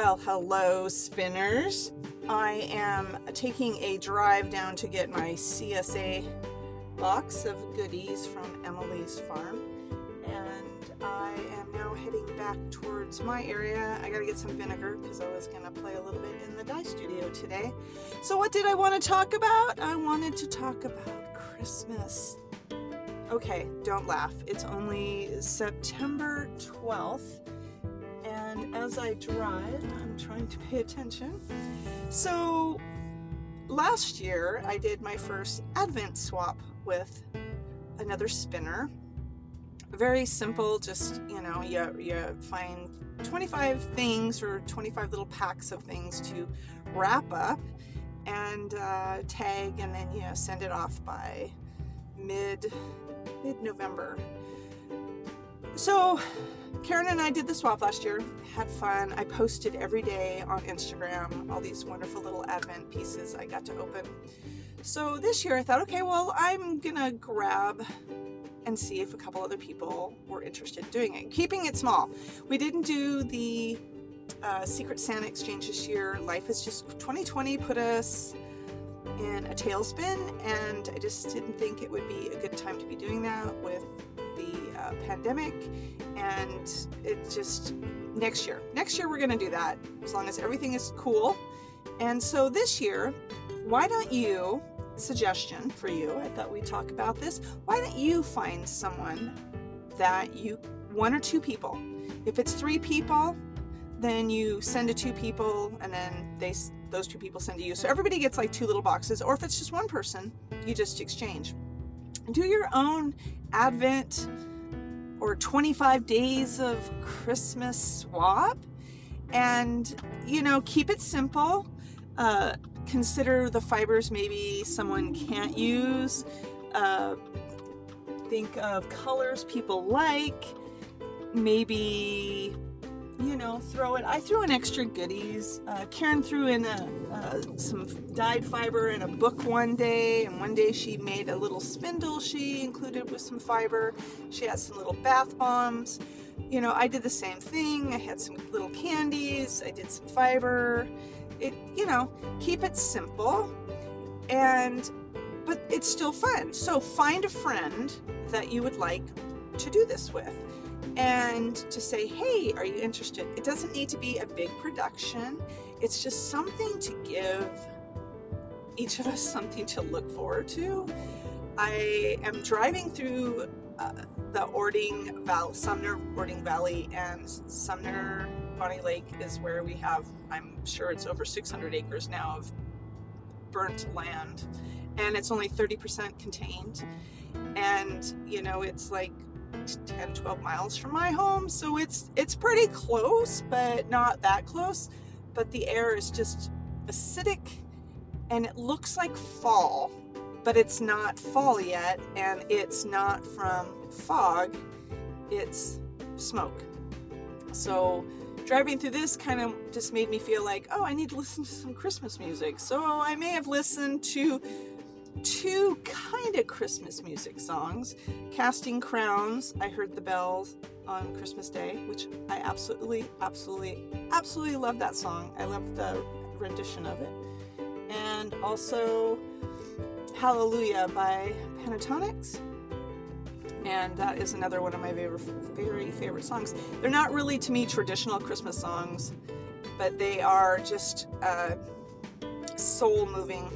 Well, hello, spinners. I am taking a drive down to get my CSA box of goodies from Emily's farm. And I am now heading back towards my area. I gotta get some vinegar because I was gonna play a little bit in the dye studio today. So, what did I want to talk about? I wanted to talk about Christmas. Okay, don't laugh. It's only September 12th and as I drive, I'm trying to pay attention. So last year, I did my first Advent swap with another spinner. Very simple, just you know, you, you find 25 things or 25 little packs of things to wrap up and uh, tag, and then you know, send it off by mid mid November. So Karen and I did the swap last year, had fun. I posted every day on Instagram all these wonderful little advent pieces I got to open. So this year I thought, okay, well, I'm gonna grab and see if a couple other people were interested in doing it, keeping it small. We didn't do the uh, Secret Santa exchange this year. Life is just 2020 put us in a tailspin, and I just didn't think it would be a good time to be doing that with pandemic and it just next year. Next year we're going to do that as long as everything is cool. And so this year why don't you suggestion for you i thought we'd talk about this why don't you find someone that you one or two people. If it's three people then you send to two people and then they those two people send to you. So everybody gets like two little boxes or if it's just one person you just exchange. Do your own advent or 25 days of Christmas swap. And you know keep it simple. Uh, consider the fibers maybe someone can't use. Uh, think of colors people like. Maybe you know, throw it. I threw in extra goodies. Uh, Karen threw in a, uh, some dyed fiber in a book one day, and one day she made a little spindle she included with some fiber. She had some little bath bombs. You know, I did the same thing. I had some little candies. I did some fiber. It, you know, keep it simple, and but it's still fun. So find a friend that you would like to do this with and to say, hey, are you interested? It doesn't need to be a big production, it's just something to give each of us something to look forward to. I am driving through uh, the Orting Valley, Sumner Orting Valley, and Sumner Bonney Lake is where we have, I'm sure it's over 600 acres now of burnt land, and it's only 30% contained. And, you know, it's like 10 12 miles from my home so it's it's pretty close but not that close. But the air is just acidic and it looks like fall but it's not fall yet and it's not from fog it's smoke. So driving through this kind of just made me feel like oh i need to listen to some christmas music. So i may have listened to two kind of Christmas music songs. Casting Crowns, I heard the bells on Christmas Day, which I absolutely, absolutely, absolutely love that song. I love the rendition of it. And also Hallelujah by Pentatonix. And that is another one of my very, very favorite songs. They're not really, to me, traditional Christmas songs, but they are just uh, soul moving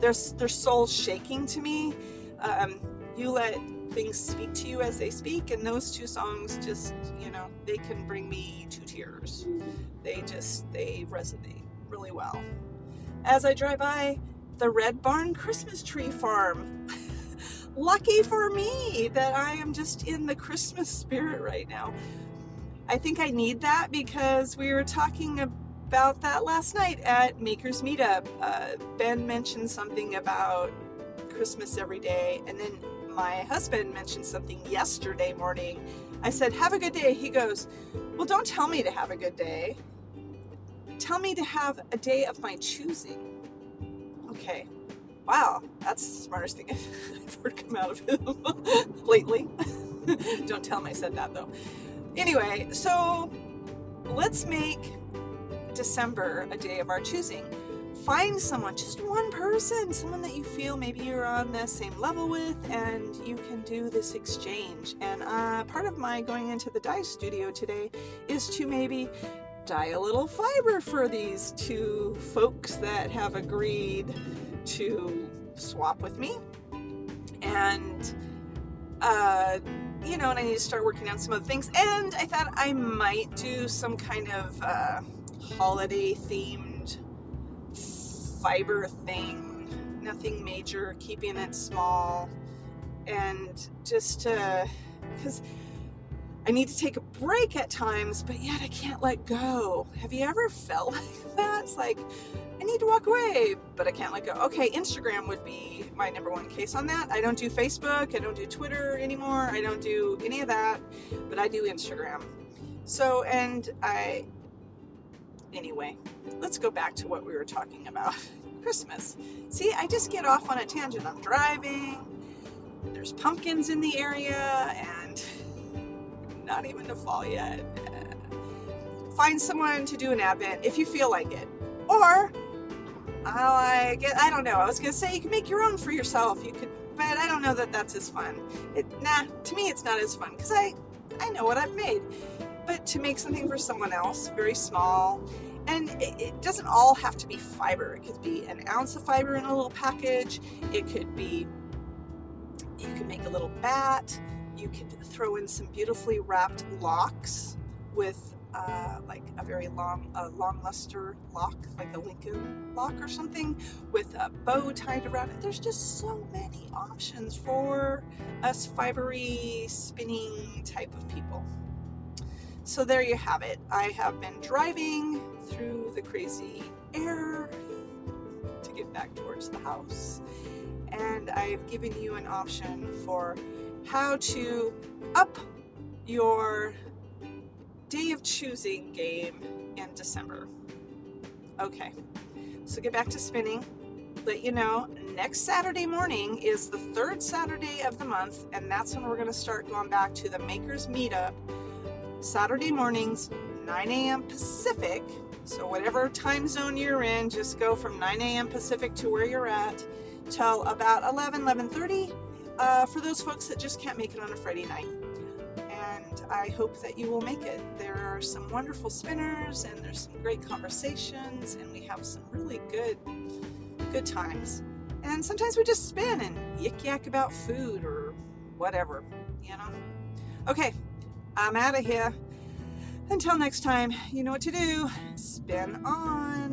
their, their soul shaking to me. Um, you let things speak to you as they speak, and those two songs just, you know, they can bring me to tears. They just, they resonate really well. As I drive by the Red Barn Christmas Tree Farm, lucky for me that I am just in the Christmas spirit right now. I think I need that because we were talking about about that last night at Makers Meetup. Uh, ben mentioned something about Christmas every day, and then my husband mentioned something yesterday morning. I said, Have a good day. He goes, Well, don't tell me to have a good day. Tell me to have a day of my choosing. Okay. Wow, that's the smartest thing I've heard come out of him lately. don't tell him I said that though. Anyway, so let's make December a day of our choosing. Find someone, just one person, someone that you feel maybe you're on the same level with, and you can do this exchange. And uh, part of my going into the dye studio today is to maybe dye a little fiber for these two folks that have agreed to swap with me. And, uh, you know, and I need to start working on some other things. And I thought I might do some kind of uh, holiday themed fiber thing. Nothing major, keeping it small. And just uh, to, because I need to take a break at times, but yet I can't let go. Have you ever felt like that? It's like, I need to walk away, but I can't let go. Okay, Instagram would be my number one case on that. I don't do Facebook, I don't do Twitter anymore, I don't do any of that, but I do Instagram. So, and I, anyway, let's go back to what we were talking about Christmas. See, I just get off on a tangent. I'm driving, there's pumpkins in the area, and not even the fall yet. Find someone to do an advent if you feel like it. Or, I get, I don't know. I was gonna say you can make your own for yourself. You could, but I don't know that that's as fun. It, nah, to me it's not as fun because I, I know what I've made. But to make something for someone else, very small, and it, it doesn't all have to be fiber. It could be an ounce of fiber in a little package. It could be, you could make a little bat you could throw in some beautifully wrapped locks with uh, like a very long, uh, long luster lock, like a Lincoln lock or something, with a bow tied around it. There's just so many options for us fibery spinning type of people. So there you have it. I have been driving through the crazy air to get back towards the house, and I've given you an option for how to up your day of choosing game in December. Okay, so get back to spinning. Let you know next Saturday morning is the third Saturday of the month, and that's when we're going to start going back to the Makers Meetup. Saturday mornings, 9 a.m. Pacific. So, whatever time zone you're in, just go from 9 a.m. Pacific to where you're at till about 11, 11:30 uh, for those folks that just can't make it on a Friday night. And I hope that you will make it. There are some wonderful spinners and there's some great conversations and we have some really good, good times. And sometimes we just spin and yik yak about food or whatever, you know? Okay, I'm out of here. Until next time, you know what to do. Spin on.